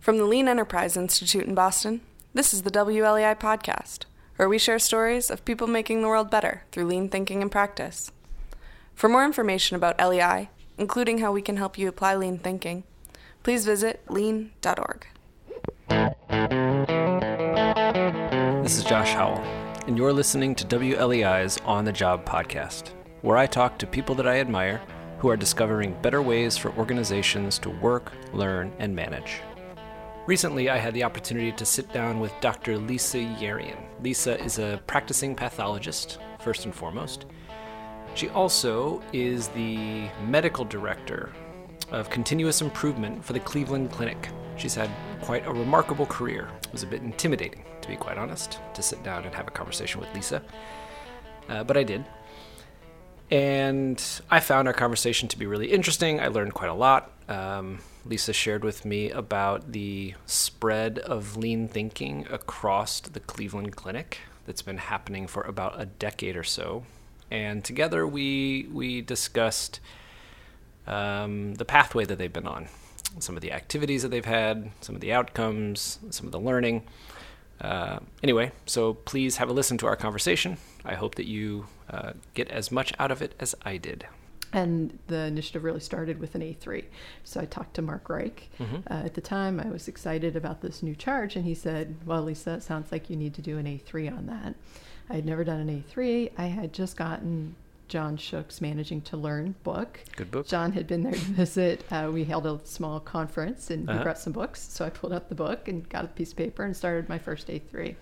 From the Lean Enterprise Institute in Boston, this is the WLEI podcast, where we share stories of people making the world better through lean thinking and practice. For more information about LEI, including how we can help you apply lean thinking, please visit lean.org. This is Josh Howell, and you're listening to WLEI's On the Job podcast, where I talk to people that I admire who are discovering better ways for organizations to work, learn, and manage. Recently, I had the opportunity to sit down with Dr. Lisa Yerian. Lisa is a practicing pathologist, first and foremost. She also is the medical director of continuous improvement for the Cleveland Clinic. She's had quite a remarkable career. It was a bit intimidating, to be quite honest, to sit down and have a conversation with Lisa. Uh, but I did. And I found our conversation to be really interesting. I learned quite a lot. Um, Lisa shared with me about the spread of lean thinking across the Cleveland Clinic that's been happening for about a decade or so. And together we we discussed um, the pathway that they've been on, some of the activities that they've had, some of the outcomes, some of the learning. Uh, anyway, so please have a listen to our conversation. I hope that you uh, get as much out of it as I did. And the initiative really started with an A3. So I talked to Mark Reich. Mm-hmm. Uh, at the time, I was excited about this new charge, and he said, Well, Lisa, it sounds like you need to do an A3 on that. I had never done an A3. I had just gotten John Shook's Managing to Learn book. Good book. John had been there to visit. Uh, we held a small conference, and Uh-huh. he brought some books. So I pulled out the book and got a piece of paper and started my first A3.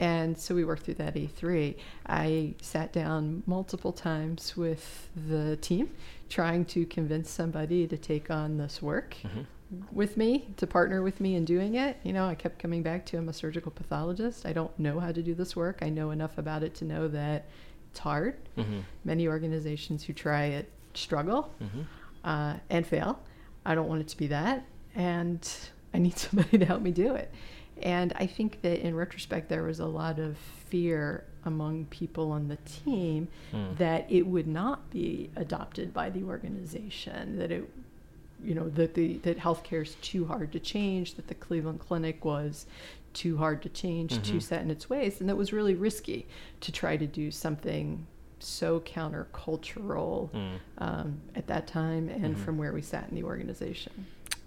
And so we worked through that A3. I sat down multiple times with the team, trying to convince somebody to take on this work Mhm. with me, to partner with me in doing it. You know, I kept coming back to I'm a surgical pathologist. I don't know how to do this work. I know enough about it to know that it's hard. Mhm. Many organizations who try it struggle Mhm. uh, and fail. I don't want it to be that. And I need somebody to help me do it. And I think that in retrospect, there was a lot of fear among people on the team Mm. that it would not be adopted by the organization, that it, you know, that the that healthcare is too hard to change, that the Cleveland Clinic was too hard to change, too Mhm. set in its ways, and that was really risky to try to do something so countercultural Mm. um, at that time and Mhm. from where we sat in the organization.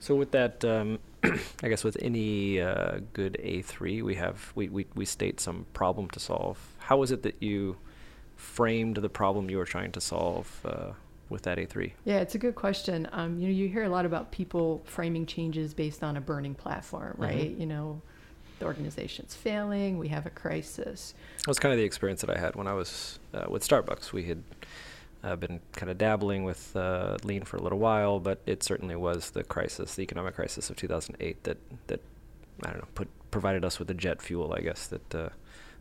So with that, um, I guess with any uh, good A3, we have we, we, we state some problem to solve. How was it that you framed the problem you were trying to solve uh, with that A3? Yeah, it's a good question. Um, you know, you hear a lot about people framing changes based on a burning platform, Mhm. right? You know, the organization's failing, we have a crisis. That was kind of the experience that I had when I was uh, with Starbucks. We had uh, been kind of dabbling with uh, lean for a little while, but it certainly was the crisis, the economic crisis of 2008, that that I don't know put provided us with the jet fuel, I guess that uh,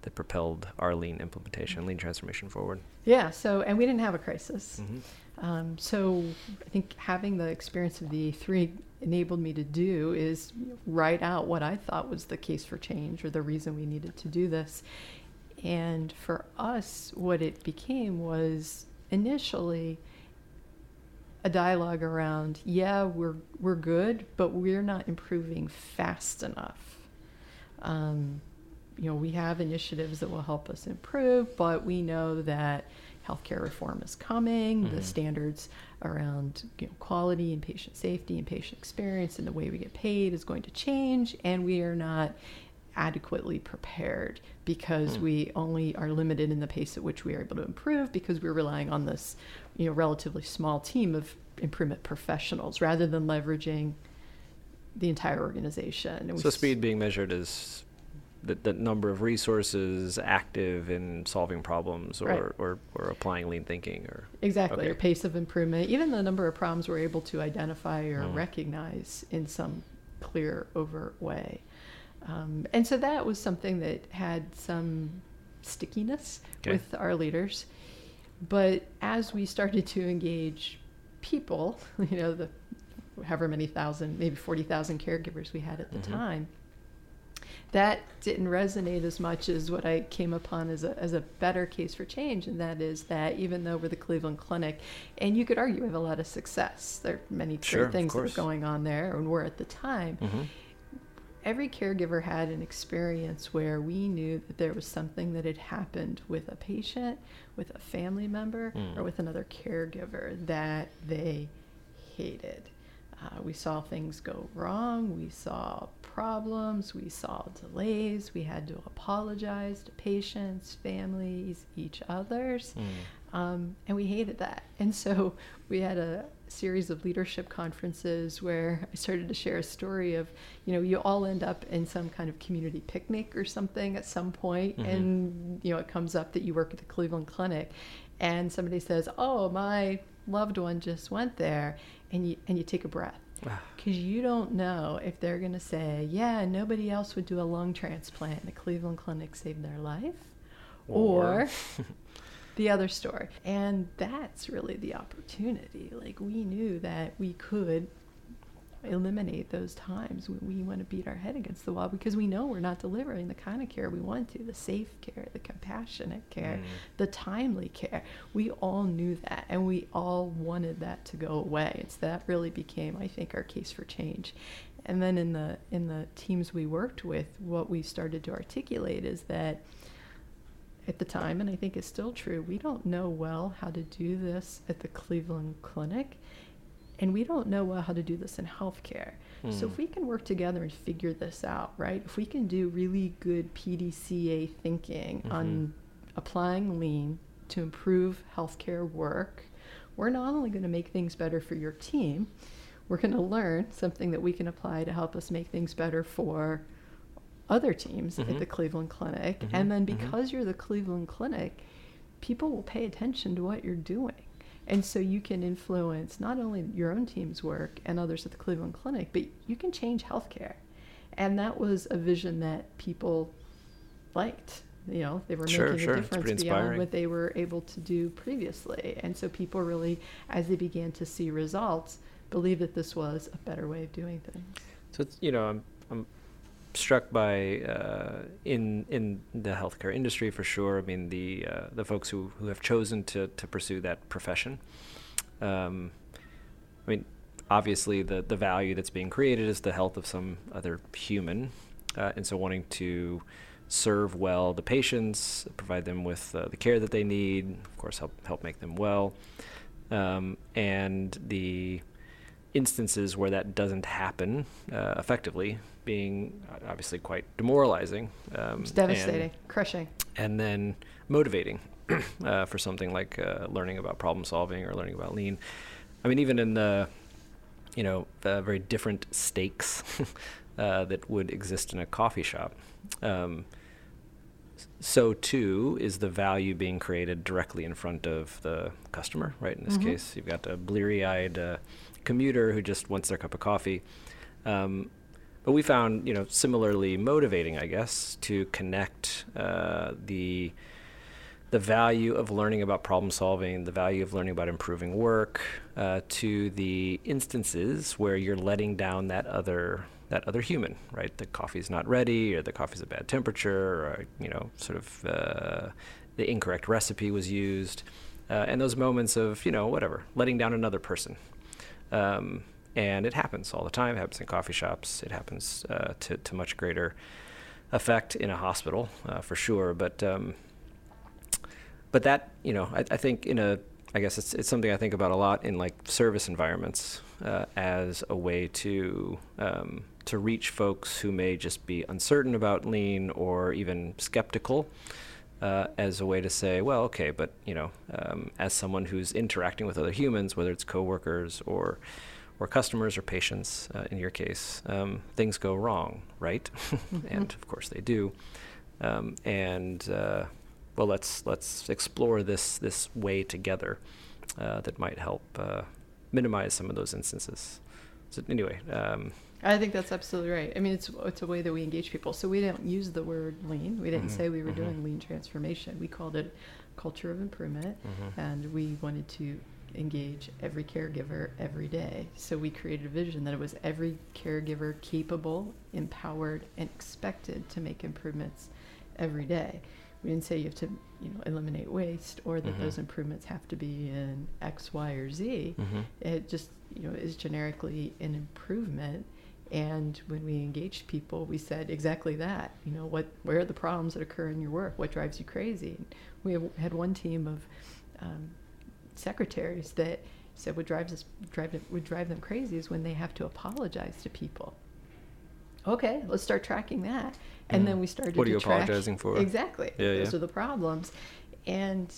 that propelled our lean implementation, lean transformation forward. Yeah, so, and we didn't have a crisis. Mm-hmm. Um, so I think having the experience of the A3 enabled me to do is write out what I thought was the case for change or the reason we needed to do this. And for us, what it became was initially a dialogue around, yeah, we're we're good, but we're not improving fast enough. Um, you know, we have initiatives that will help us improve, but we know that healthcare reform is coming. The Mhm. standards around you know, quality and patient safety and patient experience and the way we get paid is going to change, and we are not adequately prepared because Mm. we only are limited in the pace at which we are able to improve because we're relying on this you know relatively small team of improvement professionals rather than leveraging the entire organization and So speed being measured as the, the number of resources active in solving problems or, Right. or, or applying lean thinking or Exactly, Okay. your pace of improvement, even the number of problems we're able to identify or Mm. recognize in some clear, overt way. Um, and so that was something that had some stickiness Okay. with our leaders. But as we started to engage people, you know, the however many thousand, maybe 40,000 caregivers we had at the Mhm. time, that didn't resonate as much as what I came upon as a, as a better case for change, and that is that even though we're the Cleveland Clinic, and you could argue we have a lot of success, there are many Sure, great things that are going on there, and were at the time, Mhm. Every caregiver had an experience where we knew that there was something that had happened with a patient, with a family member, Mm. or with another caregiver that they hated. Uh, we saw things go wrong. We saw problems. We saw delays. We had to apologize to patients, families, each others. Mm. Um, and we hated that. And so we had a series of leadership conferences where I started to share a story of, you know, you all end up in some kind of community picnic or something at some point, Mhm. and you know it comes up that you work at the Cleveland Clinic, and somebody says, "Oh, my loved one just went there," and you and you take a breath Ah, because you don't know if they're going to say, "Yeah, nobody else would do a lung transplant. The Cleveland Clinic saved their life," or the other story. And that's really the opportunity. Like we knew that we could eliminate those times when we want to beat our head against the wall because we know we're not delivering the kind of care we want to the safe care, the compassionate care, Mm. the timely care. We all knew that and we all wanted that to go away. It's that really became, I think, our case for change. And then in the in the teams we worked with, what we started to articulate is that at the time, and I think it's still true, we don't know well how to do this at the Cleveland Clinic, and we don't know well how to do this in healthcare. So if hmm. we can work together and figure this out, right? If we can do really good PDCA thinking on mm-hmm. applying lean to improve healthcare work, we're not only going to make things better for your team, we're going to learn something that we can apply to help us make things better for other teams Mhm. at the Cleveland Clinic. Mhm, And then mhm. because you're the Cleveland Clinic, people will pay attention to what you're doing. And so you can influence not only your own team's work and others at the Cleveland Clinic, but you can change healthcare. And that was a vision that people liked. You know, they were Sure, making sure. a difference beyond what they were able to do previously. And so people really, as they began to see results, believed that this was a better way of doing things. So it's, you know, I'm I'm struck by uh, in in the healthcare industry for sure. I mean, the uh, the folks who, who have chosen to to pursue that profession. Um, I mean, obviously, the the value that's being created is the health of some other human, uh, and so wanting to serve well the patients, provide them with uh, the care that they need, of course, help help make them well, um, and the instances where that doesn't happen uh, effectively being uh, obviously quite demoralizing. Um, It's and- devastating, crushing. and then motivating uh, for something like uh, learning about problem solving or learning about lean. I mean, even in the you know the very different stakes uh, that would exist in a coffee shop. Um, so too is the value being created directly in front of the customer, right? In this Mhm. case, you've got a bleary-eyed uh, commuter who just wants their cup of coffee. Um, but we found, you know, similarly motivating, I guess, to connect uh, the the value of learning about problem solving, the value of learning about improving work, uh, to the instances where you're letting down that other that other human, right? The coffee's not ready, or the coffee's a bad temperature, or you know, sort of uh, the incorrect recipe was used, uh, and those moments of you know whatever, letting down another person. Um, and it happens all the time. It happens in coffee shops. It happens uh, to to much greater effect in a hospital, uh, for sure. But um, but that you know, I, I think in a I guess it's it's something I think about a lot in like service environments uh, as a way to um, to reach folks who may just be uncertain about lean or even skeptical. Uh, as a way to say, well, okay, but you know, um, as someone who's interacting with other humans, whether it's coworkers or or customers or patients, uh, in your case, um, things go wrong, right? and of course they do. Um, and uh, well, let's let's explore this this way together uh, that might help uh, minimize some of those instances. So anyway, um, I think that's absolutely right. I mean, it's it's a way that we engage people. So we didn't use the word lean. We didn't Mhm, say we were mhm. doing lean transformation. We called it culture of improvement, Mhm. and we wanted to engage every caregiver every day. So we created a vision that it was every caregiver capable, empowered, and expected to make improvements every day. We didn't say you have to, you know, eliminate waste or that those improvements have to be in X, Y, or Z Mhm. it just you know is generically an improvement And when we engaged people, we said exactly that. You know, what where are the problems that occur in your work? What drives you crazy? And we have, had one team of um, secretaries that said what drives us drive would drive them crazy is when they have to apologize to people. Okay, let's start tracking that, and Mm. then we started. What are to you track- apologizing for? Exactly. Yeah, Those yeah. are the problems, and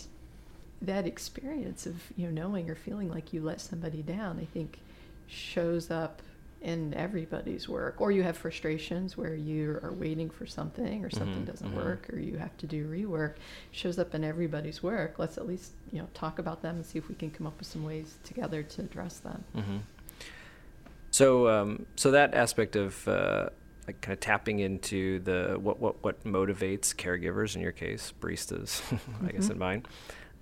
that experience of you know knowing or feeling like you let somebody down, I think, shows up in everybody's work. Or you have frustrations where you are waiting for something, or something Mhm, doesn't mhm. work, or you have to do rework. Shows up in everybody's work. Let's at least you know talk about them and see if we can come up with some ways together to address them. hmm So, um, so that aspect of uh, like kind of tapping into the what what what motivates caregivers in your case, baristas, I guess Mhm. in mine,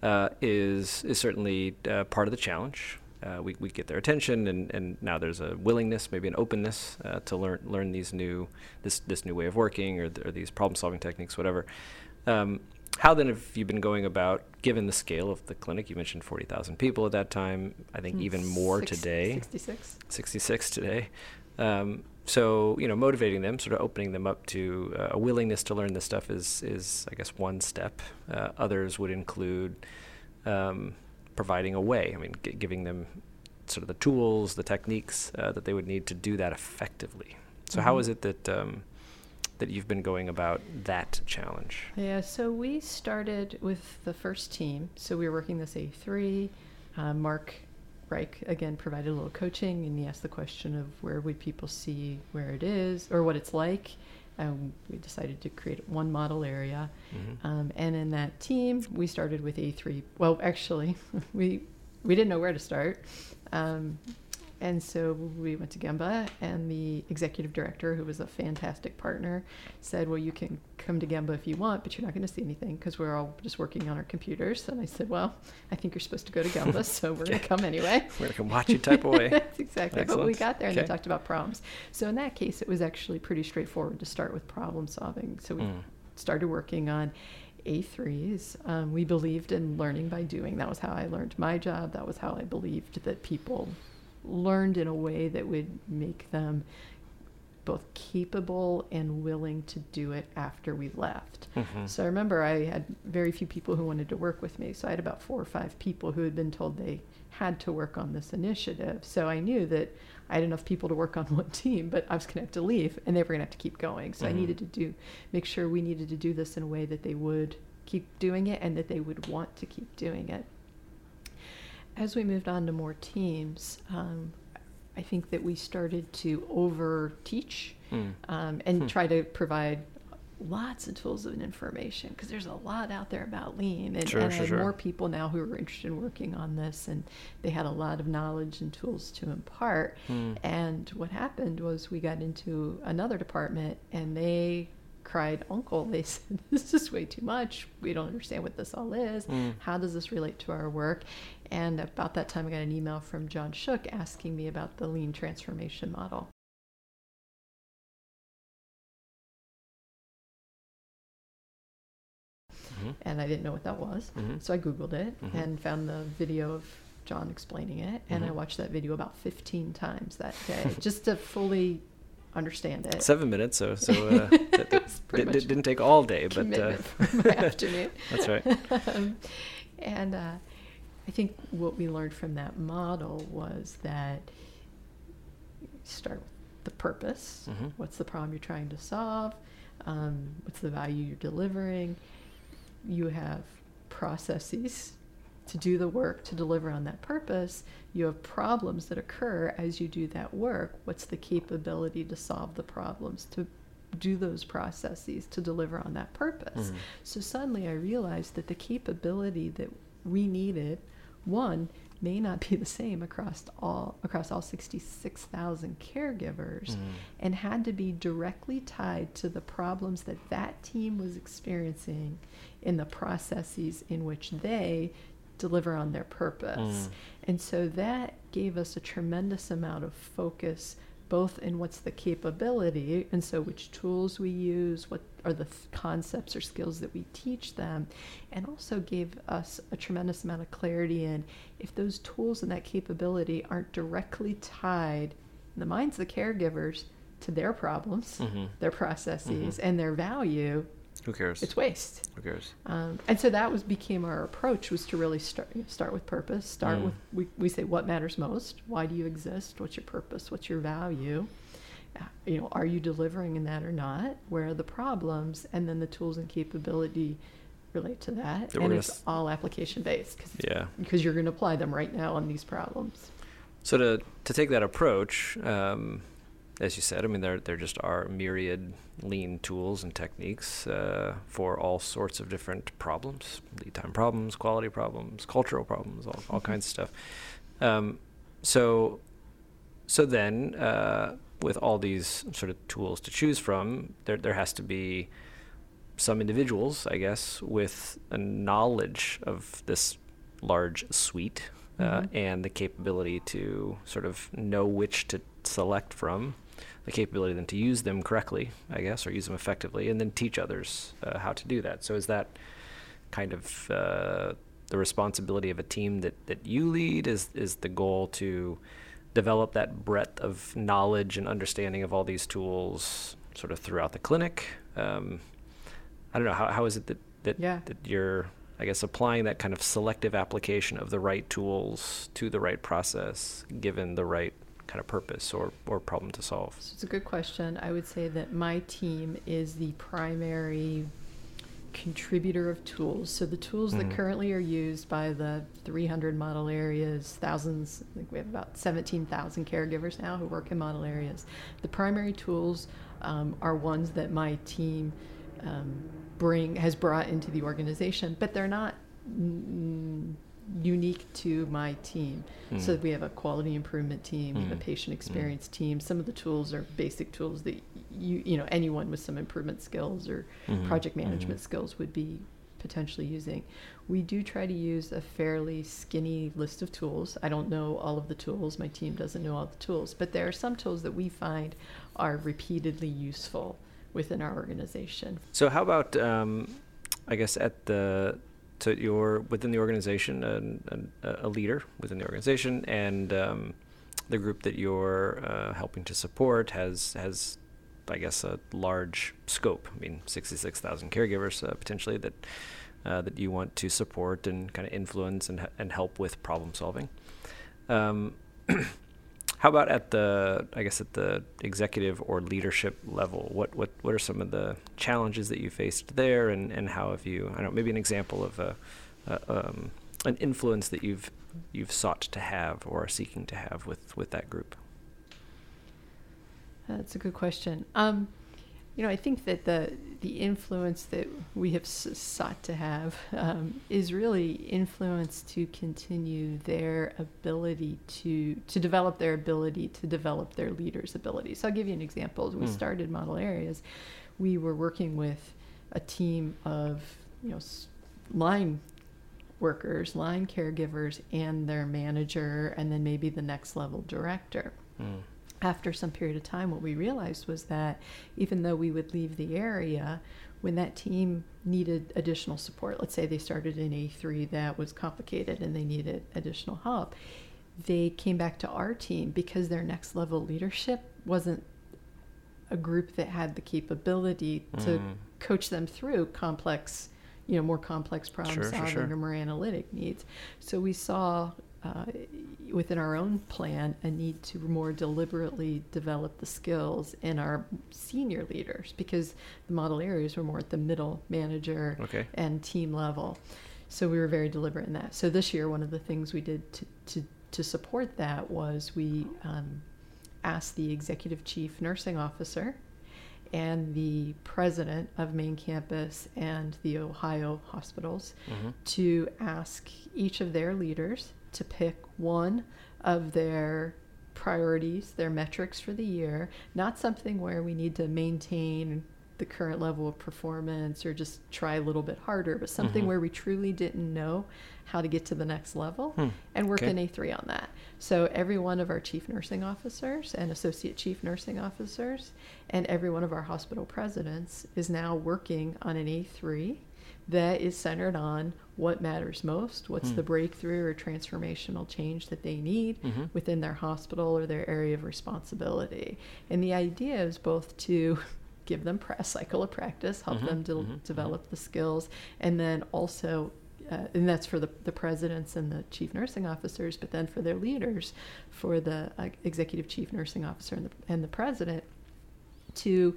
uh, is is certainly uh, part of the challenge. Uh, we we get their attention, and, and now there's a willingness, maybe an openness uh, to learn learn these new this this new way of working or, th- or these problem solving techniques, whatever. Um, how then have you been going about, given the scale of the clinic? You mentioned forty thousand people at that time. I think Mm, even more six- today. 66. 66 today. Um, so you know, motivating them, sort of opening them up to uh, a willingness to learn this stuff is is I guess one step. Uh, others would include um, providing a way. I mean, g- giving them sort of the tools, the techniques uh, that they would need to do that effectively. So how Mhm. is it that um, that you've been going about that challenge? Yeah, so we started with the first team. So we were working this A3. Uh, Mark Reich, again, provided a little coaching and he asked the question of where would people see where it is or what it's like. Um, we decided to create one model area. Mhm. Um, and in that team, we started with A3. Well, actually, we, we didn't know where to start. Um, and so we went to Gemba, and the executive director, who was a fantastic partner, said, Well, you can come to Gemba if you want, but you're not going to see anything because we're all just working on our computers. And I said, Well, I think you're supposed to go to Gemba, so we're going to come anyway. We're gonna come watch you type away. That's exactly. But we got there and Okay. they talked about problems. So in that case, it was actually pretty straightforward to start with problem solving. So we Mm. started working on A3s. Um, we believed in learning by doing. That was how I learned my job. That was how I believed that people learned in a way that would make them both capable and willing to do it after we left. Mhm. So I remember I had very few people who wanted to work with me. So I had about four or five people who had been told they had to work on this initiative. So I knew that I had enough people to work on one team, but I was going to have to leave and they were going to have to keep going. So I Mhm. needed to do, make sure we needed to do this in a way that they would keep doing it and that they would want to keep doing it. As we moved on to more teams, um, I think that we started to over teach Mm. um, and Hmm. try to provide lots of tools and information because there's a lot out there about lean and, Sure, and sure, I had sure. more people now who were interested in working on this and they had a lot of knowledge and tools to impart Hmm. and what happened was we got into another department and they cried uncle they said this is way too much we don't understand what this all is Mm. how does this relate to our work and about that time i got an email from john shook asking me about the lean transformation model Mhm. and I didn't know what that was. Mhm. So I Googled it Mhm. and found the video of John explaining it. And I Mhm. watched that video about 15 times that day just to fully understand it. Seven minutes, so so uh, that, that It was pretty did, much didn't take all day, but uh, commitment for my afternoon. that's right. um, and uh, I think what we learned from that model was that you start with the purpose. Mhm. What's the problem you're trying to solve? Um, what's the value you're delivering? You have processes to do the work to deliver on that purpose. You have problems that occur as you do that work. What's the capability to solve the problems, to do those processes, to deliver on that purpose? Mhm. So suddenly I realized that the capability that we needed, one, may not be the same across all across all 66,000 caregivers Mhm. and had to be directly tied to the problems that that team was experiencing in the processes in which they deliver on their purpose. Mm. And so that gave us a tremendous amount of focus both in what's the capability and so which tools we use, what are the th- concepts or skills that we teach them, and also gave us a tremendous amount of clarity in if those tools and that capability aren't directly tied in the minds of the caregivers to their problems, Mm-hmm. their processes, and their value, Who cares? it's waste. Who cares? Um, and so that was became our approach was to really start start with purpose. Start Mm. with we, we say what matters most. Why do you exist? What's your purpose? What's your value? Uh, You know, are you delivering in that or not? Where are the problems? And then the tools and capability relate to that. That and it's s- all application based Cause, Yeah. because you're going to apply them right now on these problems. So to to take that approach, um, as you said, I mean there there just are myriad lean tools and techniques uh, for all sorts of different problems, lead time problems, quality problems, cultural problems, all, all kinds of stuff. Um, so so then uh, with all these sort of tools to choose from, there there has to be some individuals, I guess, with a knowledge of this large suite uh, Mhm. and the capability to sort of know which to select from, the capability then to use them correctly, I guess, or use them effectively, and then teach others uh, how to do that. So is that kind of uh, the responsibility of a team that, that you lead? Is is the goal to develop that breadth of knowledge and understanding of all these tools sort of throughout the clinic? Um, I don't know how how is it that that, Yeah. that you're I guess applying that kind of selective application of the right tools to the right process, given the right kind of purpose or, or problem to solve. So it's a good question. I would say that my team is the primary contributor of tools. So the tools Mhm. that currently are used by the 300 model areas, thousands, I think we have about 17,000 caregivers now who work in model areas. The primary tools um, are ones that my team um, bring has brought into the organization, but they're not mm, unique to my team. So Mm. we have a quality improvement team, we have a Mm. patient experience team. Some of the tools are basic tools that you you know anyone with some improvement skills or Mhm. project management Mhm. skills would be potentially using. We do try to use a fairly skinny list of tools. I don't know all of the tools. My team doesn't know all the tools, but there are some tools that we find are repeatedly useful within our organization. So how about um, I guess at the so you're within the organization and a, a leader within the organization and um, the group that you're uh, helping to support has has I guess a large scope. I mean, sixty six thousand caregivers uh, potentially that uh, that you want to support and kind of influence and and help with problem solving. Um, how about at the I guess at the executive or leadership level? What what what are some of the challenges that you faced there, and, and how have you I don't know maybe an example of a, a um, an influence that you've you've sought to have or are seeking to have with with that group. That's a good question. Um, you know, I think that the the influence that we have s- sought to have um, is really influence to continue their ability to to develop their ability to develop their leaders' ability. So I'll give you an example. As we Hmm. started model areas, we were working with a team of you know line workers, line caregivers, and their manager, and then maybe the next level director Mm. After some period of time, what we realized was that even though we would leave the area, when that team needed additional support, let's say they started in A3 that was complicated and they needed additional help, they came back to our team because their next level leadership wasn't a group that had the capability to Mm. coach them through complex, you know, more complex problem Sure, sure, solving sure. or more analytic needs. So we saw uh, within our own plan a need to more deliberately develop the skills in our senior leaders because the model areas were more at the middle manager Okay. and team level. So we were very deliberate in that. So this year, one of the things we did to, to, to support that was we um, asked the executive chief nursing officer and the president of main campus and the Ohio hospitals hmm to ask each of their leaders to pick one of their priorities, their metrics for the year, not something where we need to maintain the current level of performance or just try a little bit harder, but something Mhm. where we truly didn't know how to get to the next level Hmm. and work Okay. in A3 on that. So every one of our chief nursing officers and associate chief nursing officers and every one of our hospital presidents is now working on an A3 that is centered on what matters most, what's Hmm. the breakthrough or transformational change that they need Mhm. within their hospital or their area of responsibility. And the idea is both to give them a cycle of practice, help Mhm, them de- mhm, develop the skills, and then also, uh, and that's for the, the presidents and the chief nursing officers, but then for their leaders, for the uh, executive chief nursing officer and the, and the president, to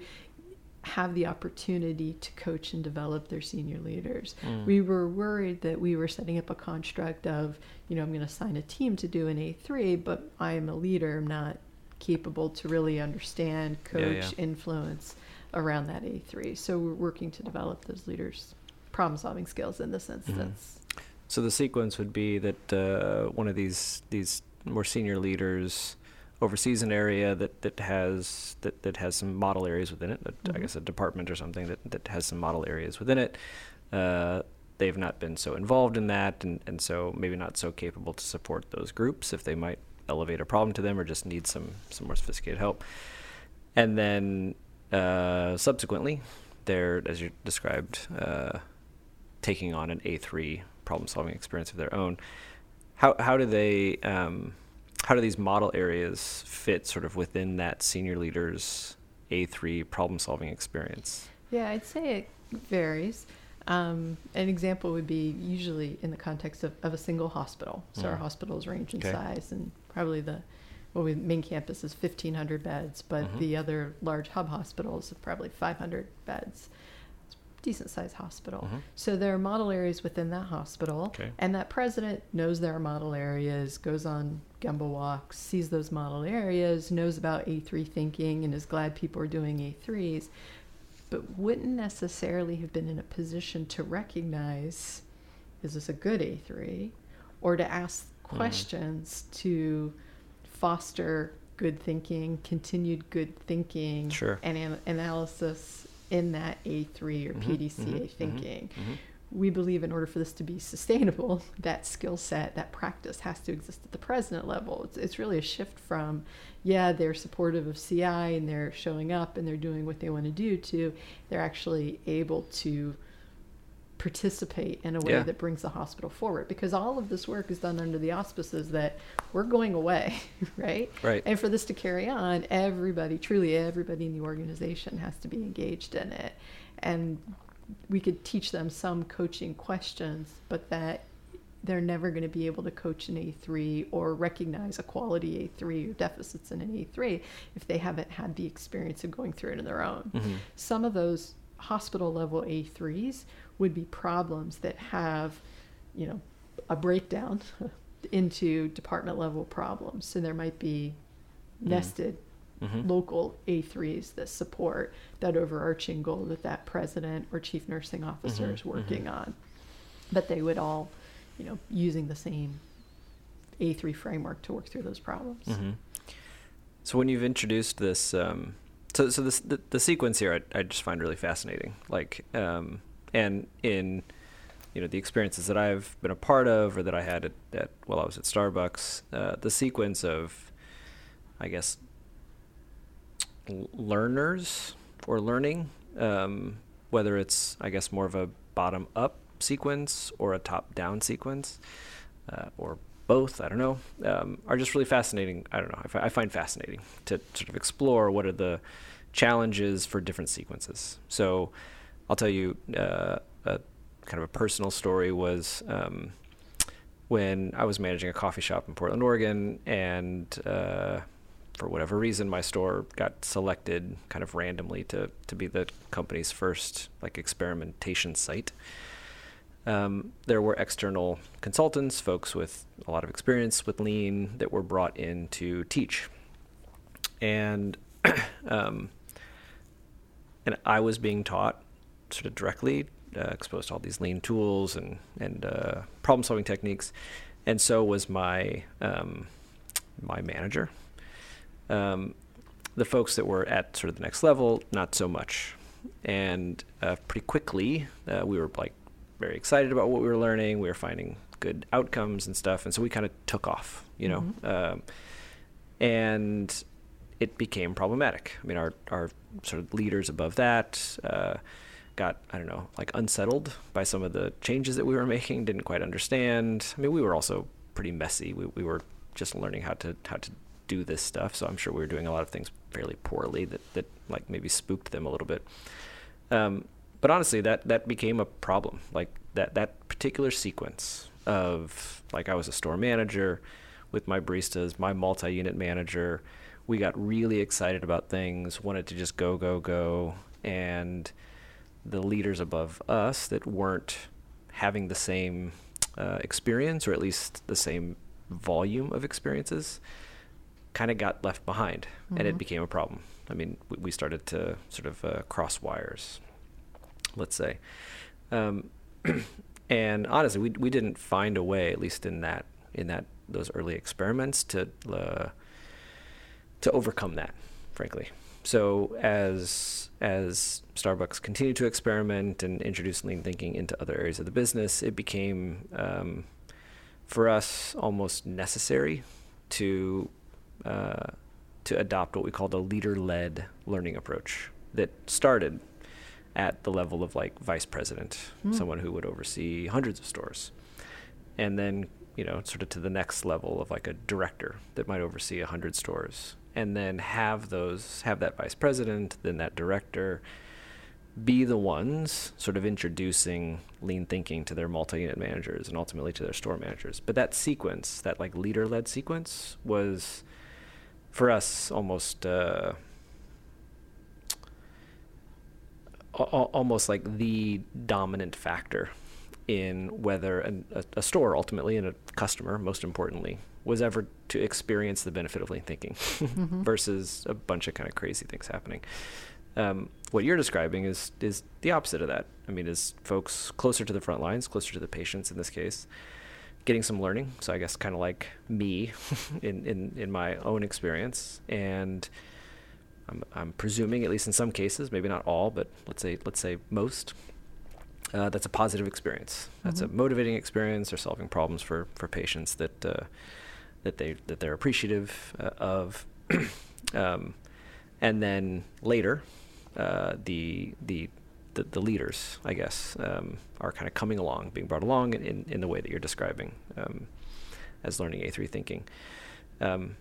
have the opportunity to coach and develop their senior leaders. Mm. We were worried that we were setting up a construct of, you know, I'm going to assign a team to do an A3, but I am a leader, I'm not capable to really understand, coach, yeah. influence around that A3. So we're working to develop those leaders' problem solving skills in this instance. So the sequence would be that uh, one of these these more senior leaders oversees an area that, that has that, that has some model areas within it. that- I guess a department or something that, that has some model areas within it. Uh, they've not been so involved in that, and, and so maybe not so capable to support those groups if they might elevate a problem to them or just need some some more sophisticated help. And then uh, subsequently, they're as you described. Uh, taking on an A3 problem solving experience of their own. How how do they um, how do these model areas fit sort of within that senior leader's A3 problem solving experience? Yeah, I'd say it varies. Um, an example would be usually in the context of, of a single hospital. So our Mm. hospitals range in Okay. size, and probably the well, we, main campus is 1,500 beds, but Mhm. the other large hub hospitals are probably 500 beds. It's a decent sized hospital. Mhm. So there are model areas within that hospital, Okay. and that president knows there are model areas, goes on Gemba walks, sees those model areas, knows about A3 thinking, and is glad people are doing A3s, but wouldn't necessarily have been in a position to recognize is this a good A3 or to ask Mm-hmm. questions to foster good thinking, continued good thinking, Sure. and an- analysis in that A3 or Mhm, PDCA mhm, mhm, thinking mhm. We believe in order for this to be sustainable, that skill set, that practice has to exist at the president level. It's, it's really a shift from, yeah, they're supportive of CI and they're showing up and they're doing what they want to do, to they're actually able to participate in a way Yeah. that brings the hospital forward. Because all of this work is done under the auspices that we're going away, right? Right. And for this to carry on, everybody, truly everybody in the organization has to be engaged in it. And we could teach them some coaching questions, but that they're never going to be able to coach an A3 or recognize a quality A3 or deficits in an A3 if they haven't had the experience of going through it on their own. Mhm. Some of those hospital level A3s would be problems that have, you know, a breakdown into department level problems. So there might be Mm. nested Mhm. local A3s that support that overarching goal that that president or chief nursing officer Mhm, is working mhm. on. But they would all, you know, using the same A3 framework to work through those problems. hmm So when you've introduced this, um, so so this the, the sequence here, I, I just find really fascinating. Like, um, and in you know the experiences that I've been a part of, or that I had at, at while I was at Starbucks, uh, the sequence of, I guess, learners or learning, um, whether it's I guess more of a bottom up sequence or a top down sequence, uh, or both, I don't know, um, are just really fascinating. I don't know. I, find fascinating to sort of explore what are the challenges for different sequences. So I'll tell you uh, a kind of a personal story was um, when I was managing a coffee shop in Portland, Oregon, and uh, for whatever reason, my store got selected kind of randomly to, to be the company's first like experimentation site. Um, there were external consultants, folks with a lot of experience with lean, that were brought in to teach, and um, and I was being taught sort of directly, uh, exposed to all these lean tools and and uh, problem solving techniques, and so was my um, my manager. Um, the folks that were at sort of the next level, not so much, and uh, pretty quickly uh, we were like very excited about what we were learning. We were finding good outcomes and stuff, and so we kind of took off, you know, um, and it became problematic. I mean, our our sort of leaders above that uh, got I don't know like unsettled by some of the changes that we were making. Didn't quite understand. I mean, we were also pretty messy. We we were just learning how to how to do this stuff. So I'm sure we were doing a lot of things fairly poorly that that like maybe spooked them a little bit. Um, but honestly, that that became a problem. Like that that particular sequence of like I was a store manager with my baristas, my multi-unit manager. We got really excited about things, wanted to just go go go, and the leaders above us that weren't having the same uh, experience or at least the same volume of experiences kind of got left behind mm-hmm. and it mm-hmm. became a problem. I mean, we, we started to sort of uh, cross wires, let's say. Um, and honestly, we, we didn't find a way, at least in that, in that, those early experiments to, uh, to overcome that, frankly. So as as Starbucks continued to experiment and introduce lean thinking into other areas of the business, it became um, for us almost necessary to uh, to adopt what we called a leader-led learning approach that started at the level of like vice president, mm. someone who would oversee hundreds of stores, and then you know sort of to the next level of like a director that might oversee a hundred stores, and then have those have that vice president, then that director be the ones sort of introducing lean thinking to their multi-unit managers and ultimately to their store managers. But that sequence, that like leader-led sequence, was for us almost uh, almost like the dominant factor in whether an, a, a, store ultimately and a customer most importantly was ever to experience the benefit of lean thinking mm-hmm. versus a bunch of kind of crazy things happening um, what you're describing is is the opposite of that i mean is folks closer to the front lines closer to the patients in this case getting some learning. So I guess kind of like me in, in, in my own experience. And I'm, I'm presuming, at least in some cases, maybe not all, but let's say, let's say most, uh, that's a positive experience. That's mm-hmm. a motivating experience. They're solving problems for, for patients that, uh, that they, that they're appreciative uh, of. um, and then later, uh, the, the the, the leaders, I guess, um, are kind of coming along, being brought along in, in, in the way that you're describing um, as learning A3 thinking. Um,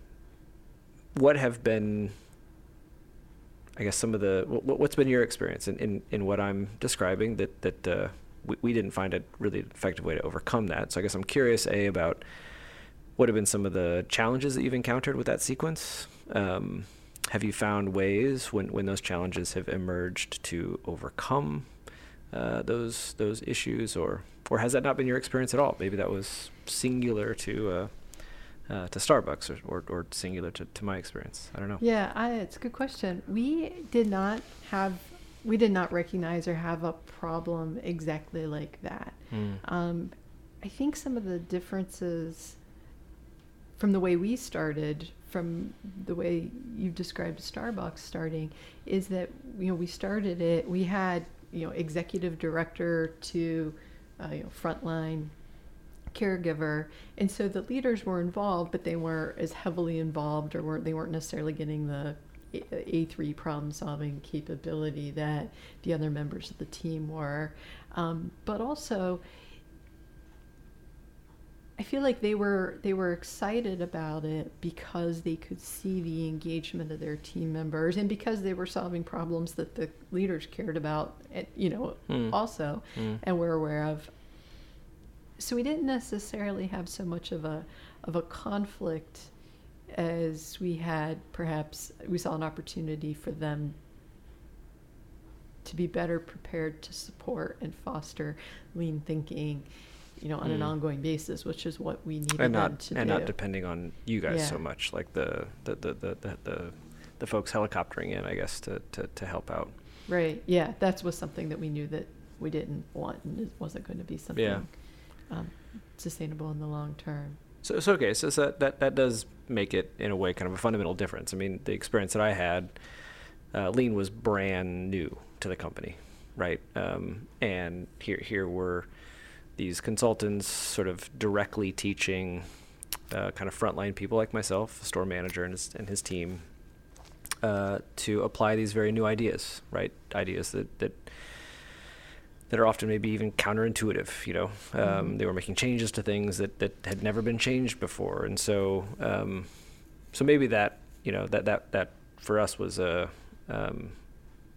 what have been, I guess, some of the, what, has been your experience in, in, in what I'm describing that, that uh, we, we didn't find a really effective way to overcome that? So I guess I'm curious, A, about what have been some of the challenges that you've encountered with that sequence? Have you found ways when, when those challenges have emerged to overcome uh, those those issues, or or has that not been your experience at all? Maybe that was singular to uh, uh, to Starbucks or, or, or singular to, to my experience. I don't know. Yeah, I, it's a good question. We did not have we did not recognize or have a problem exactly like that. Mm. Um, I think some of the differences from the way we started from the way you've described Starbucks starting is that you know we started it we had you know executive director to uh, you know frontline caregiver. And so the leaders were involved but they weren't as heavily involved or weren't they weren't necessarily getting the a3 problem solving capability that the other members of the team were. Um, but also I feel like they were they were excited about it because they could see the engagement of their team members and because they were solving problems that the leaders cared about, eh, you know, mm. also mm. and were aware of. So we didn't necessarily have so much of a of a conflict as we had perhaps we saw an opportunity for them to be better prepared to support and foster lean thinking you know, on mm. an ongoing basis, which is what we need and not to and do. not depending on you guys yeah. so much, like the the, the the, the the the folks helicoptering in, I guess, to, to to help out. Right. Yeah, that was something that we knew that we didn't want, and it wasn't going to be something yeah. um, sustainable in the long term. So, so okay, so, so that, that that does make it in a way kind of a fundamental difference. I mean, the experience that I had, uh, Lean was brand new to the company, right? Um, and here here were these consultants sort of directly teaching uh, kind of frontline people like myself, a store manager and his, and his team, uh, to apply these very new ideas, right? Ideas that, that that are often maybe even counterintuitive. You know, um, mm-hmm. they were making changes to things that, that had never been changed before, and so um, so maybe that you know that that that for us was a um,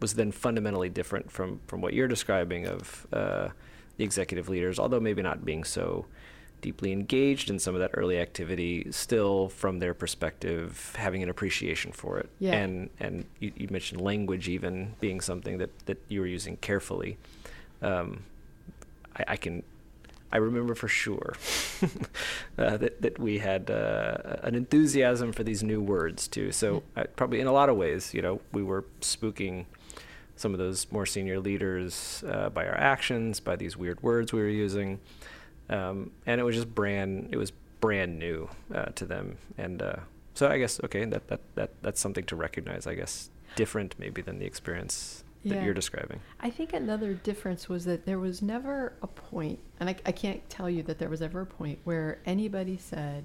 was then fundamentally different from from what you're describing of uh, the executive leaders, although maybe not being so deeply engaged in some of that early activity, still from their perspective, having an appreciation for it. Yeah. And and you, you mentioned language even being something that, that you were using carefully. Um, I, I, can, I remember for sure uh, that that we had uh, an enthusiasm for these new words too. So uh, probably in a lot of ways, you know, we were spooking some of those more senior leaders uh, by our actions, by these weird words we were using um, and it was just brand. It was brand new uh, to them, and uh, so I guess okay, that, that that that's something to recognize. I guess different maybe than the experience that yeah. you're describing. I think another difference was that there was never a point, and I, I can't tell you that there was ever a point where anybody said,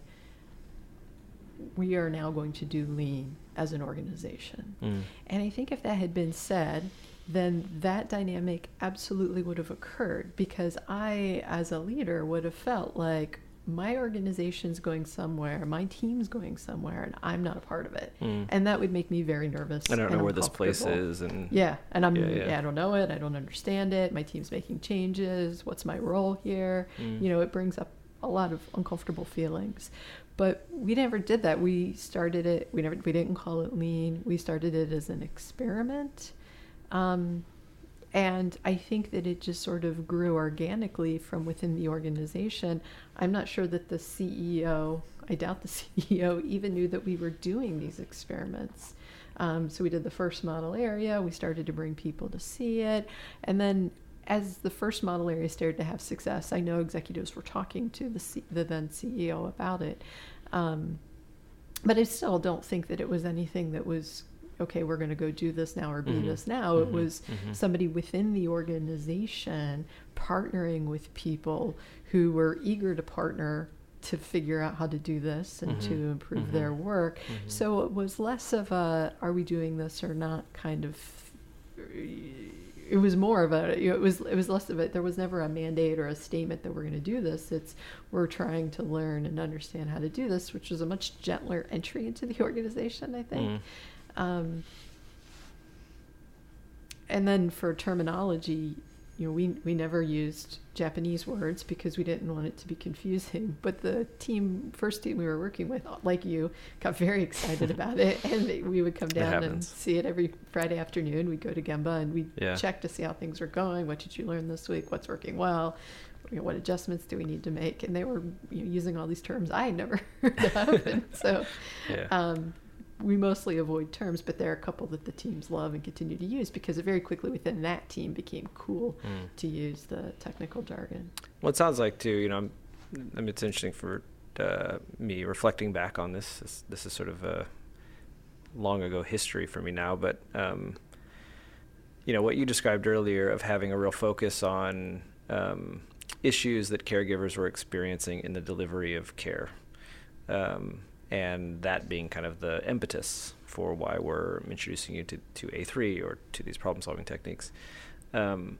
"We are now going to do lean as an organization." Mm. And I think if that had been said, then that dynamic absolutely would have occurred because I, as a leader, would have felt like my organization's going somewhere, my team's going somewhere, and I'm not a part of it. Mm. And that would make me very nervous. I don't know where this place is, and yeah, and I'm yeah, yeah. yeah, I don't know it. I don't understand it. My team's making changes. What's my role here? Mm. You know, it brings up a lot of uncomfortable feelings. But we never did that. We started it. We never. We didn't call it lean. We started it as an experiment um, and I think that it just sort of grew organically from within the organization. I'm not sure that the CEO, I doubt the CEO even knew that we were doing these experiments. Um, so we did the first model area, we started to bring people to see it. And then as the first model area started to have success, I know executives were talking to the, C- the then CEO about it. Um, but I still don't think that it was anything that was okay, we're going to go do this now or be mm-hmm. this now. Mm-hmm. It was mm-hmm. somebody within the organization partnering with people who were eager to partner to figure out how to do this and to mm-hmm. improve their mm-hmm. work. Mm-hmm. So it was less of a are we doing this or not kind of it was more of a you know, it was it was less of it there was never a mandate or a statement that we're going to do this it's we're trying to learn and understand how to do this which was a much gentler entry into the organization i think mm. Um, and then for terminology, you know, we we never used Japanese words because we didn't want it to be confusing. But the team, first team we were working with, like you, got very excited about it, and we would come down and see it every Friday afternoon. We'd go to Gemba and we'd yeah. check to see how things were going. What did you learn this week? What's working well? You know, what adjustments do we need to make? And they were you know, using all these terms I had never heard of, and so. Yeah. Um, we mostly avoid terms, but there are a couple that the teams love and continue to use because it very quickly within that team became cool mm. to use the technical jargon. Well, it sounds like too. You know, I'm, I mean, it's interesting for uh, me reflecting back on this. this. This is sort of a long ago history for me now, but um, you know what you described earlier of having a real focus on um, issues that caregivers were experiencing in the delivery of care. Um, and that being kind of the impetus for why we're introducing you to, to A3 or to these problem solving techniques. Um,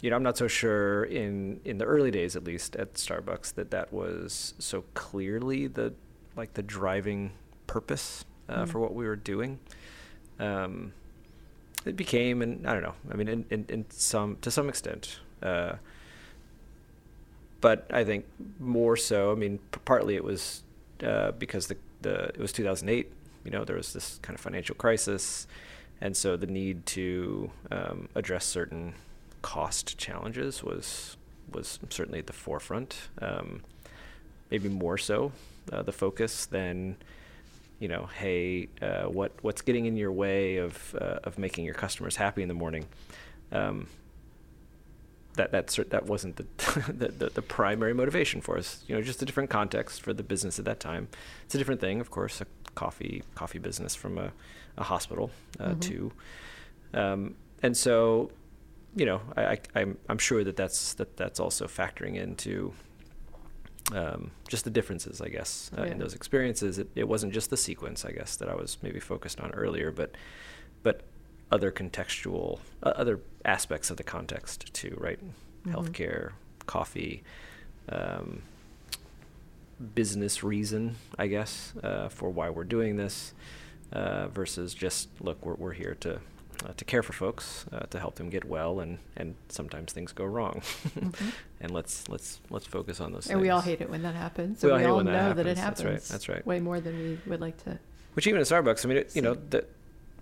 you know, I'm not so sure in in the early days, at least at Starbucks, that that was so clearly the like the driving purpose uh, mm. for what we were doing. Um, it became, and I don't know. I mean, in, in, in some to some extent, uh, but I think more so. I mean, p- partly it was uh, because the the it was 2008. You know, there was this kind of financial crisis, and so the need to um, address certain cost challenges was was certainly at the forefront. Um, maybe more so uh, the focus than you know, hey, uh, what what's getting in your way of uh, of making your customers happy in the morning? Um, that that that wasn't the, the, the the primary motivation for us. You know, just a different context for the business at that time. It's a different thing, of course, a coffee coffee business from a, a hospital uh, mm-hmm. to, um, and so, you know, I, I I'm I'm sure that that's that that's also factoring into. Um, just the differences, I guess, uh, yeah. in those experiences. It, it wasn't just the sequence, I guess, that I was maybe focused on earlier, but, but other contextual, uh, other aspects of the context too, right? Mm-hmm. Healthcare, coffee, um, business reason, I guess, uh, for why we're doing this, uh, versus just look, we're we're here to. Uh, to care for folks, uh, to help them get well, and, and sometimes things go wrong, Mhm. and let's let's let's focus on those. Things. And we all hate it when that happens. We and all we all when that know that it happens. That's right. That's right. Way more than we would like to. Which even at Starbucks, I mean, it, you know, that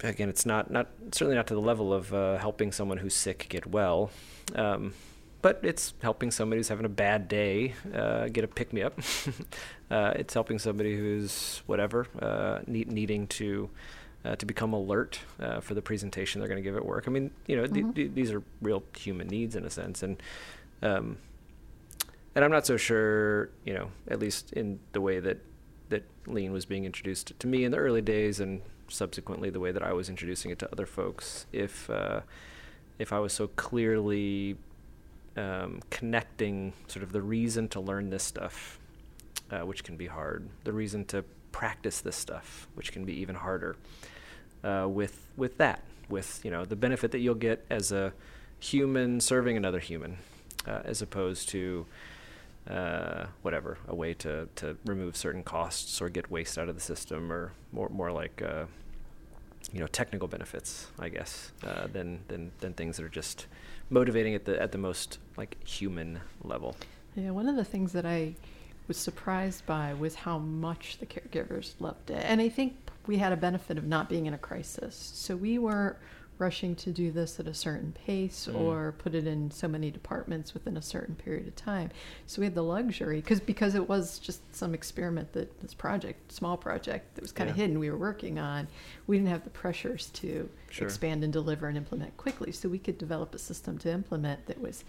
again, it's not not certainly not to the level of uh, helping someone who's sick get well, um, but it's helping somebody who's having a bad day uh, get a pick me up. uh, it's helping somebody who's whatever uh, need, needing to. Uh, to become alert uh, for the presentation they're going to give at work. I mean, you know, th- Mhm. th- these are real human needs in a sense, and um, and I'm not so sure, you know, at least in the way that that lean was being introduced to me in the early days, and subsequently the way that I was introducing it to other folks. If uh, if I was so clearly um, connecting sort of the reason to learn this stuff, uh, which can be hard, the reason to practice this stuff, which can be even harder, uh, with with that, with you know the benefit that you'll get as a human serving another human, uh, as opposed to uh, whatever a way to, to remove certain costs or get waste out of the system, or more more like uh, you know technical benefits, I guess, uh, than than than things that are just motivating at the at the most like human level. Yeah, one of the things that I was surprised by was how much the caregivers loved it. And I think we had a benefit of not being in a crisis. So we weren't rushing to do this at a certain pace Mm. or put it in so many departments within a certain period of time. So we had the luxury because because it was just some experiment that this project, small project that was kind of Yeah. hidden we were working on, we didn't have the pressures to Sure. expand and deliver and implement quickly. So we could develop a system to implement that was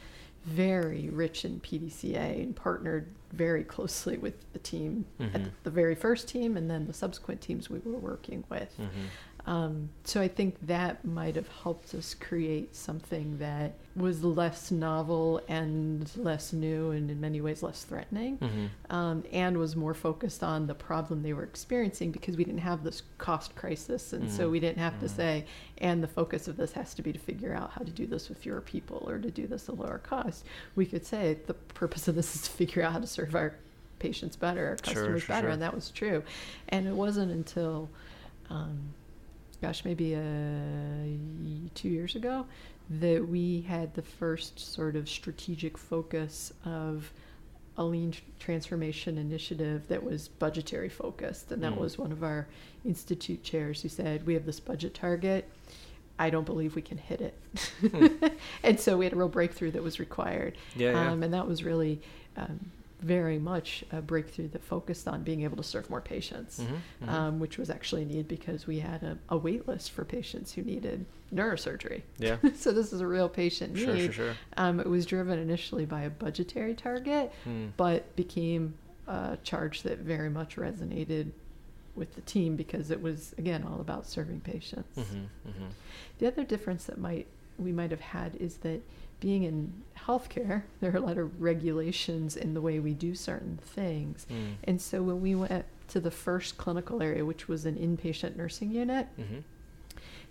very rich in PDCA and partnered very closely with the team, Mhm. at the very first team, and then the subsequent teams we were working with. Mm-hmm. Um, so I think that might have helped us create something that was less novel and less new, and in many ways less threatening Mm-hmm. um, and was more focused on the problem they were experiencing because we didn't have this cost crisis. And so Mhm. we didn't have to Mhm. say, and the focus of this has to be to figure out how to do this with fewer people or to do this at lower cost. We could say the purpose of this is to figure out how to serve our patients better, our Sure, customers sure, better. sure. And that was true. And it wasn't until, um, gosh, maybe uh, two years ago that we had the first sort of strategic focus of a lean transformation initiative that was budgetary focused. And that Mm. was one of our institute chairs who said, We have this budget target. I don't believe we can hit it. Hmm. and so we had a real breakthrough that was required. Yeah, yeah. Um, and that was really um, very much a breakthrough that focused on being able to serve more patients, Mhm, mhm. Um, which was actually needed because we had a, a wait list for patients who needed neurosurgery. Yeah. so this is a real patient need. Sure, sure, sure. Um, it was driven initially by a budgetary target, Hmm. but became a charge that very much resonated with the team because it was again all about serving patients. Mhm, mhm. The other difference that might we might have had is that being in healthcare, there are a lot of regulations in the way we do certain things. Mm. And so when we went to the first clinical area, which was an inpatient nursing unit, Mhm.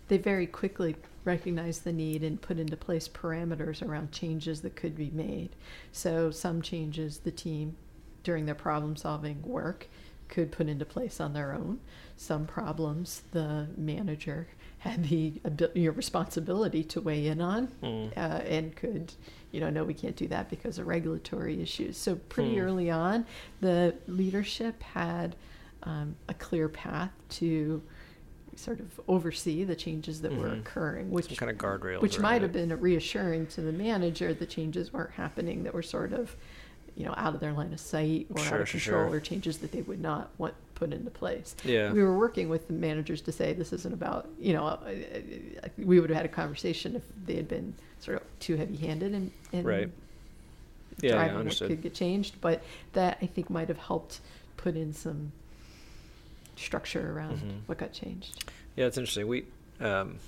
they very quickly recognized the need and put into place parameters around changes that could be made. So some changes the team during their problem solving work could put into place on their own. Some problems the manager had the abil- you know, responsibility to weigh in on Mm. uh, and could, you know, no, we can't do that because of regulatory issues. So pretty Hmm. early on, the leadership had um, a clear path to sort of oversee the changes that were Mhm. occurring, which Some kind of guardrails. which might it. have been reassuring to the manager. The changes weren't happening that were sort of, you know, out of their line of sight or out of control, sure. or changes that they would not want put into place. Yeah. We were working with the managers to say this isn't about, you know, we would have had a conversation if they had been sort of too heavy-handed and, in Right. Yeah, yeah, what could get changed. But that I think might have helped put in some structure around Mhm. what got changed. Yeah, it's interesting. We, um,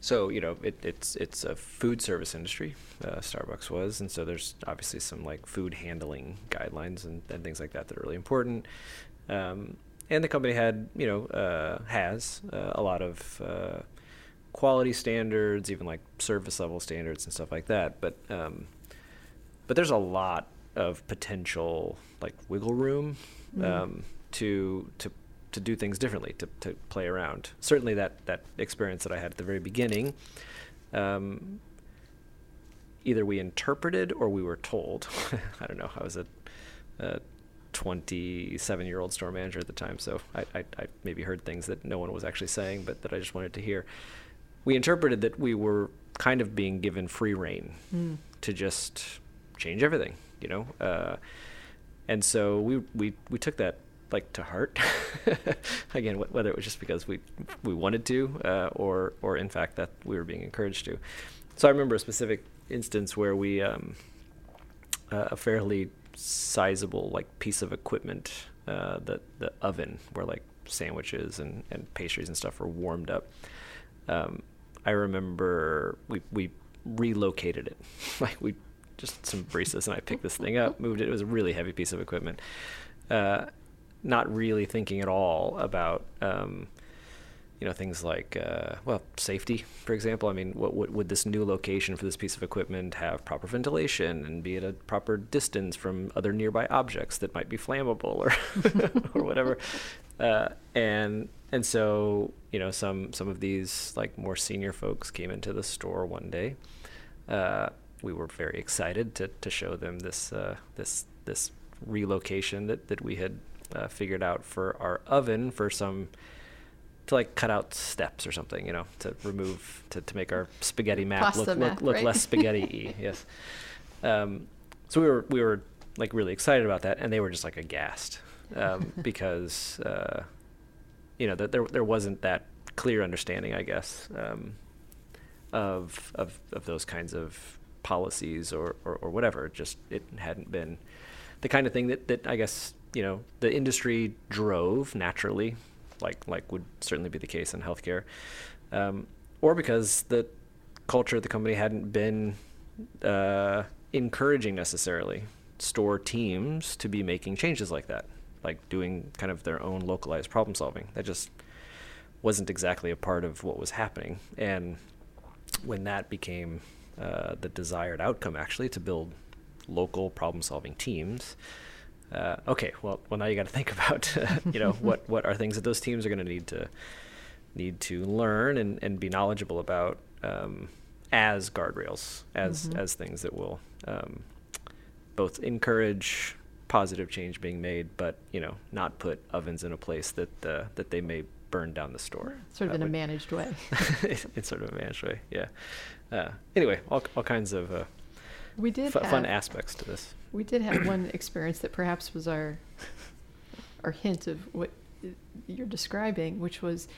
so you know, it, it's it's a food service industry. Uh, Starbucks was, and so there's obviously some like food handling guidelines and, and things like that that are really important. Um, and the company had, you know, uh, has uh, a lot of uh, quality standards, even like service level standards and stuff like that. But um, but there's a lot of potential like wiggle room Mm. um, to to to do things differently, to, to play around. Certainly, that that experience that I had at the very beginning, um, either we interpreted or we were told. I don't know. I was a, a 27 year old store manager at the time, so I, I, I maybe heard things that no one was actually saying, but that I just wanted to hear. We interpreted that we were kind of being given free reign Mm. to just change everything, you know. Uh, and so we we we took that like to heart. Again, wh- whether it was just because we we wanted to, uh, or or in fact that we were being encouraged to. So I remember a specific instance where we um, uh, a fairly sizable like piece of equipment, uh, the the oven where like sandwiches and, and pastries and stuff were warmed up. Um, I remember we we relocated it, like we just some braces and I picked this thing up, moved it. It was a really heavy piece of equipment. Uh, not really thinking at all about um, you know things like uh, well safety for example. I mean what, what would this new location for this piece of equipment have proper ventilation and be at a proper distance from other nearby objects that might be flammable or or whatever? Uh, and and so you know some some of these like more senior folks came into the store one day. Uh, we were very excited to, to show them this uh, this this relocation that, that we had uh, figured out for our oven for some to like cut out steps or something, you know, to remove to, to make our spaghetti map Pasta look look, map, look right? less spaghetti y. yes. Um, so we were we were like really excited about that, and they were just like aghast um, because uh, you know that there there wasn't that clear understanding, I guess, um, of of of those kinds of policies or, or or whatever. Just it hadn't been the kind of thing that that I guess you know the industry drove naturally, like like would certainly be the case in healthcare, um, or because the culture of the company hadn't been uh, encouraging necessarily store teams to be making changes like that, like doing kind of their own localized problem solving. That just wasn't exactly a part of what was happening, and when that became uh, the desired outcome, actually, to build local problem solving teams. Uh, okay, well, well, now you got to think about, you know, what what are things that those teams are going to need to need to learn and, and be knowledgeable about um, as guardrails, as Mhm. as things that will um, both encourage positive change being made, but you know, not put ovens in a place that uh, that they may burn down the store. Sort of That in a managed way. in sort of a managed way, yeah. Uh, anyway, all all kinds of uh, We did fu- fun aspects to this. We did have one experience that perhaps was our our hint of what you're describing, which was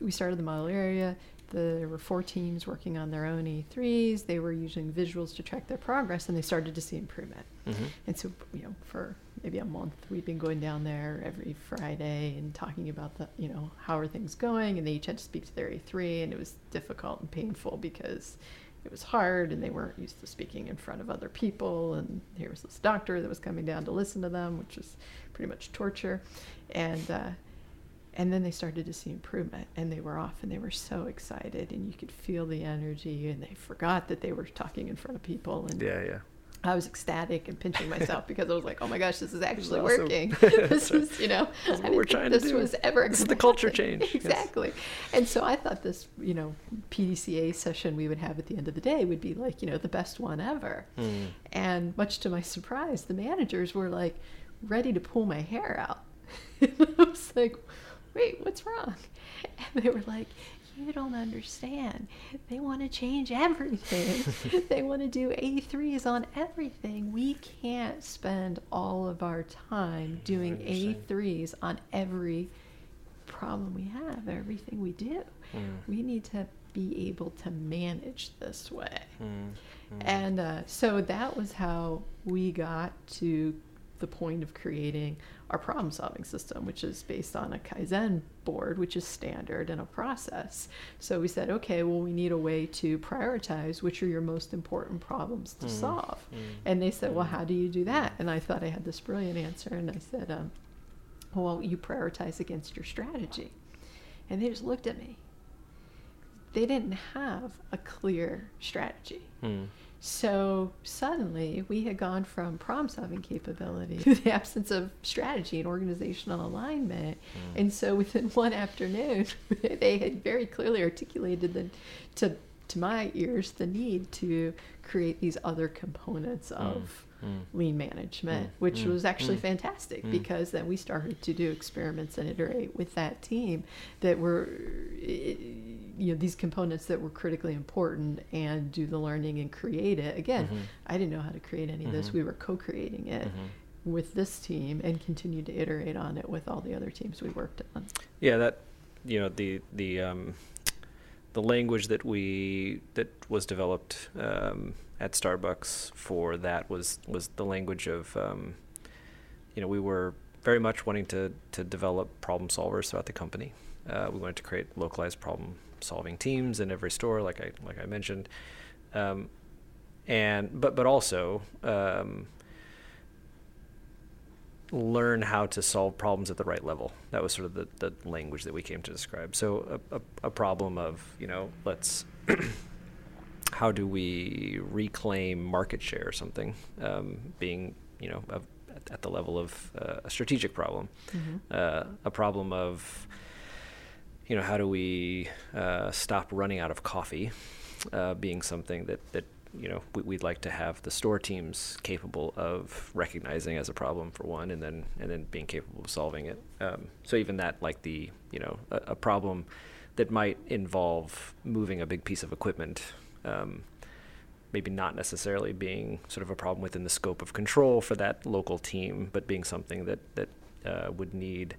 we started the model area. There were four teams working on their own A3s. They were using visuals to track their progress, and they started to see improvement. Mm-hmm. And so, you know, for maybe a month, we've been going down there every Friday and talking about the, you know, how are things going. And they each had to speak to their A3, and it was difficult and painful because it was hard and they weren't used to speaking in front of other people. And here was this doctor that was coming down to listen to them, which is pretty much torture. And, uh, and then they started to see improvement and they were off and they were so excited and you could feel the energy and they forgot that they were talking in front of people and Yeah, yeah. I was ecstatic and pinching myself because I was like, "Oh my gosh, this is actually awesome. working. That's this is, you know, That's I what we're didn't think trying to this do. was ever. This is the culture happen." change, yes. exactly. And so I thought this, you know, PDCA session we would have at the end of the day would be like, you know, the best one ever. Mm. And much to my surprise, the managers were like ready to pull my hair out. and I was like, wait, what's wrong? And they were like, you don't understand. They want to change everything. they want to do A3s on everything. We can't spend all of our time doing. A3s on every problem we have, everything we do. Mm. We need to be able to manage this way. Mm. And uh, so that was how we got to the point of creating our problem solving system, which is based on a Kaizen board, which is standard and a process. So we said, okay, well, we need a way to prioritize which are your most important problems to Mm, solve. mm, And they said, well, mm. how do you do that? And I thought I had this brilliant answer. And I said, um, well, you prioritize against your strategy. And they just looked at me. they didn't have a clear strategy. Mm. So suddenly we had gone from problem solving capability to the absence of strategy and organizational alignment. Mm. And so within one afternoon, they had very clearly articulated the, to, to my ears the need to create these other components of Mm. lean management, Mm. which Mm. was actually Mm. fantastic Mm. because then we started to do experiments and iterate with that team that were, you know, these components that were critically important and do the learning and create it. Again, Mhm. I didn't know how to create any of this. Mhm. We were co creating it Mhm. with this team and continued to iterate on it with all the other teams we worked on. Yeah, that you know the the um, the language that we that was developed um, at Starbucks for that was was the language of um, you know we were very much wanting to to develop problem solvers throughout the company. Uh, we wanted to create localized problem solving teams in every store, like I like I mentioned, um, and but but also. Um, learn how to solve problems at the right level. That was sort of the, the language that we came to describe. So a, a, a problem of, you know, let's, how do we reclaim market share or something um, being, you know, of, at, the level of uh, a strategic problem. Uh, a problem of, you know, how do we uh, stop running out of coffee uh, being something that, that you know we, we'd like to have the store teams capable of recognizing as a problem for one and then and then being capable of solving it um, so even that like the you know a, a, problem that might involve moving a big piece of equipment um, maybe not necessarily being sort of a problem within the scope of control for that local team but being something that that uh, would need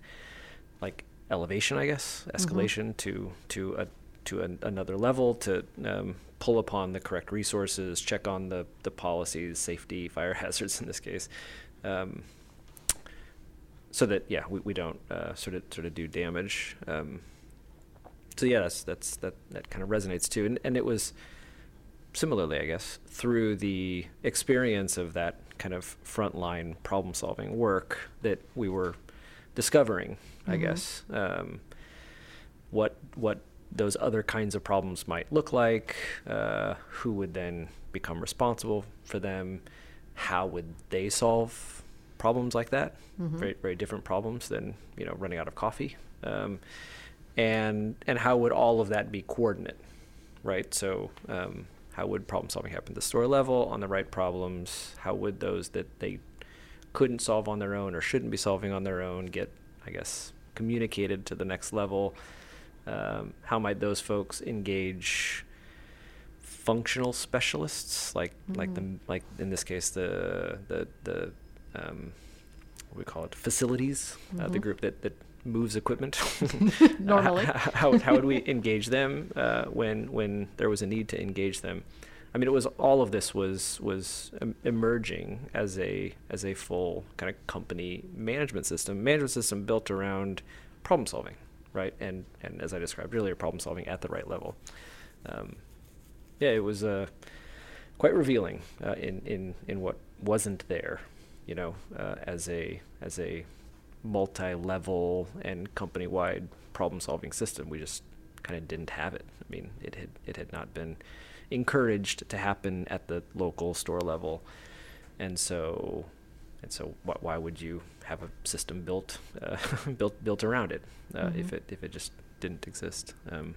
like elevation i guess escalation to to a to an, another level to um, pull upon the correct resources, check on the, the policies, safety, fire hazards in this case, um, so that yeah we, we don't uh, sort of sort of do damage. Um, so yeah, that's that's that that kind of resonates too, and and it was similarly, I guess, through the experience of that kind of frontline problem solving work that we were discovering, I Mhm. guess, um, what what those other kinds of problems might look like, uh, who would then become responsible for them, how would they solve problems like that, Mhm. very very different problems than you know running out of coffee, um, and and how would all of that be coordinate, right? So um, how would problem solving happen at the store level on the right problems? How would those that they couldn't solve on their own or shouldn't be solving on their own get, I guess, communicated to the next level? Um, how might those folks engage functional specialists, like like the Mhm. like in this case the the the um, what do we call it facilities, uh, the Mhm. group that that moves equipment. Normally. Uh, how, how would we engage them uh, when when there was a need to engage them? I mean, it was all of this was was emerging as a as a full kind of company management system, management system built around problem solving, right? And and as I described earlier, problem solving at the right level. Um, yeah, it was uh, quite revealing uh, in in in what wasn't there, you know, uh, as a as a multi-level and company-wide problem-solving system. We just kind of didn't have it. I mean, it had it had not been encouraged to happen at the local store level, and so and so wh- why would you have a system built uh, built built around it uh, if Mhm. it if it just didn't exist? Um,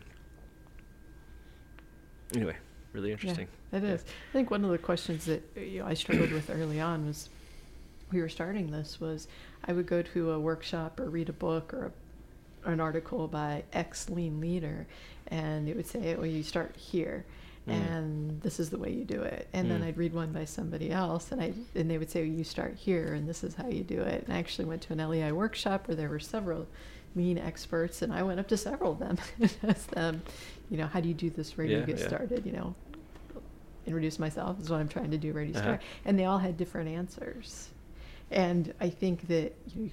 anyway, really interesting. It Yeah. is. I think one of the questions that you know, I struggled with early on was we were starting this was I would go to a workshop or read a book or, a, or an article by X lean leader, and it would say, "Well, you start here." Mm. And this is the way you do it. And then Mm. I'd read one by somebody else, and I and they would say, well, "You start here, and this is how you do it." And I actually went to an LEI workshop where there were several lean experts, and I went up to several of them and asked them, "You know, how do you do this? Where do Yeah, you get yeah. started? You know, introduce myself is what I'm trying to do. Ready to Uh-huh. start, and they all had different answers. And I think that you,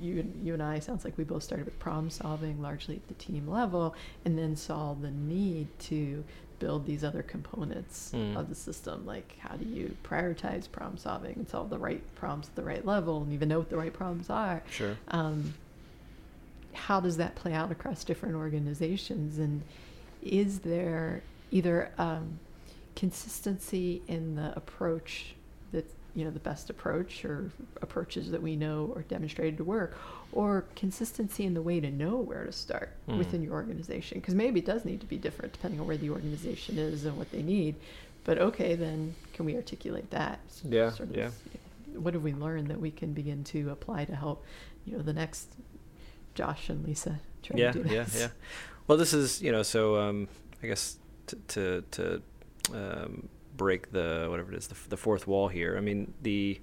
you, and- you and I sounds like we both started with problem solving largely at the team level, and then saw the need to build these other components Mm. of the system. Like how do you prioritize problem solving and solve the right problems at the right level, and even know what the right problems are. Sure. Um, how does that play out across different organizations and is there either um, consistency in the approach that you know the best approach or approaches that we know are demonstrated to work or consistency in the way to know where to start Mm. within your organization because maybe it does need to be different depending on where the organization is and what they need but okay then can we articulate that Yeah, sort of, yeah. what have we learned that we can begin to apply to help you know the next josh and lisa try yeah, to do yeah, this yeah. Well, this is you know, so um, I guess to to, to um, break the whatever it is, the, the fourth wall here. I mean, the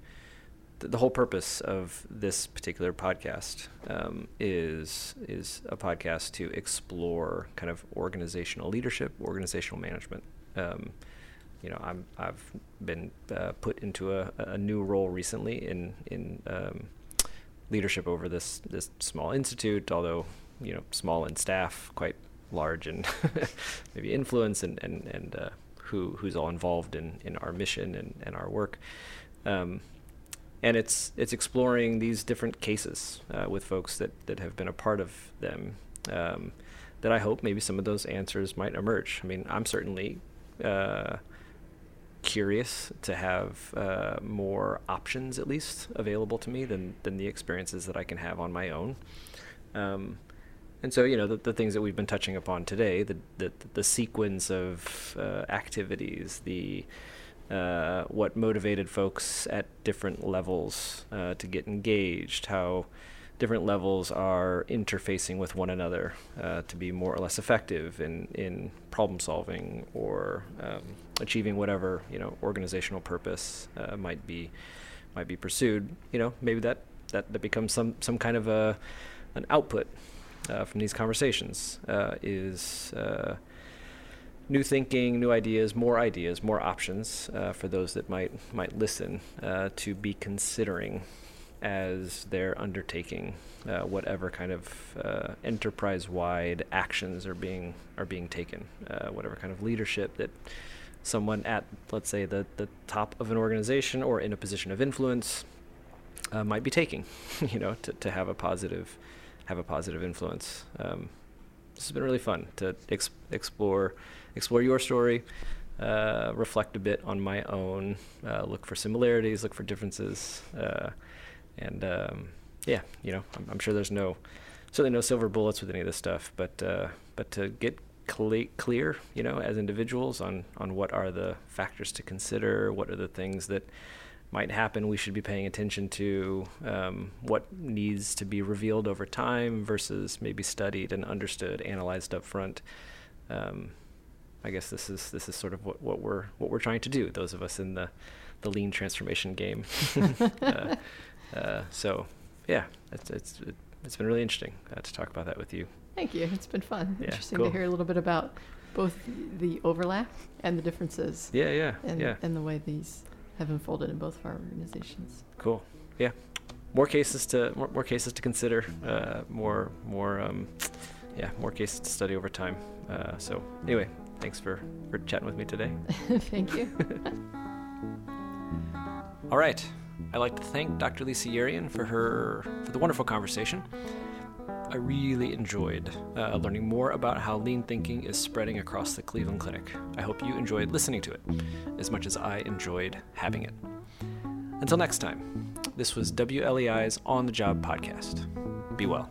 the, whole purpose of this particular podcast um, is is a podcast to explore kind of organizational leadership, organizational management. Um, you know, I'm I've been uh, put into a, a new role recently in in um, leadership over this this small institute, although you know small in staff, quite large in maybe influence and and and uh, who who's all involved in in our mission and and our work. Um, and it's it's exploring these different cases uh, with folks that that have been a part of them. Um, that I hope maybe some of those answers might emerge. I mean, I'm certainly uh, curious to have uh, more options, at least, available to me than than the experiences that I can have on my own. Um, and so, you know, the, the things that we've been touching upon today, the the, the sequence of uh, activities, the uh, what motivated folks at different levels uh, to get engaged, how different levels are interfacing with one another uh, to be more or less effective in, in problem solving or um, achieving whatever you know organizational purpose uh, might be might be pursued. You know, maybe that, that, that becomes some some kind of a an output uh, from these conversations uh, is uh, new thinking, new ideas, more ideas, more options uh, for those that might might listen uh, to be considering as they're undertaking whatever kind of enterprise-wide actions are being are being taken, whatever kind of leadership that someone at let's say the the top of an organization or in a position of influence uh, might be taking, you know, to, to have a positive have a positive influence. Um, this has been really fun to ex- explore explore your story, uh, reflect a bit on my own, uh, look for similarities, look for differences, uh, and um, yeah, you know, I'm, I'm sure there's no certainly no silver bullets with any of this stuff, but uh, but to get cle- clear, you know, as individuals on on what are the factors to consider, what are the things that might happen we should be paying attention to um, what needs to be revealed over time versus maybe studied and understood analyzed up front um, I guess this is this is sort of what, what we're what we're trying to do those of us in the the lean transformation game uh, uh, so yeah it's it's it, it's been really interesting uh, to talk about that with you Thank you. It's been fun. Yeah, Interesting cool. to hear a little bit about both the overlap and the differences yeah yeah and, yeah and the way these have unfolded in both of our organizations. Cool. Yeah. More cases to more, more cases to consider. Uh, more more um, yeah more cases to study over time. Uh, so anyway, thanks for for chatting with me today. Thank you. All right. I'd like to thank Dr. Lisa Yerian for her for the wonderful conversation. I really enjoyed uh, learning more about how lean thinking is spreading across the Cleveland Clinic. I hope you enjoyed listening to it as much as I enjoyed having it. Until next time, this was WLEI's On the Job podcast. Be well.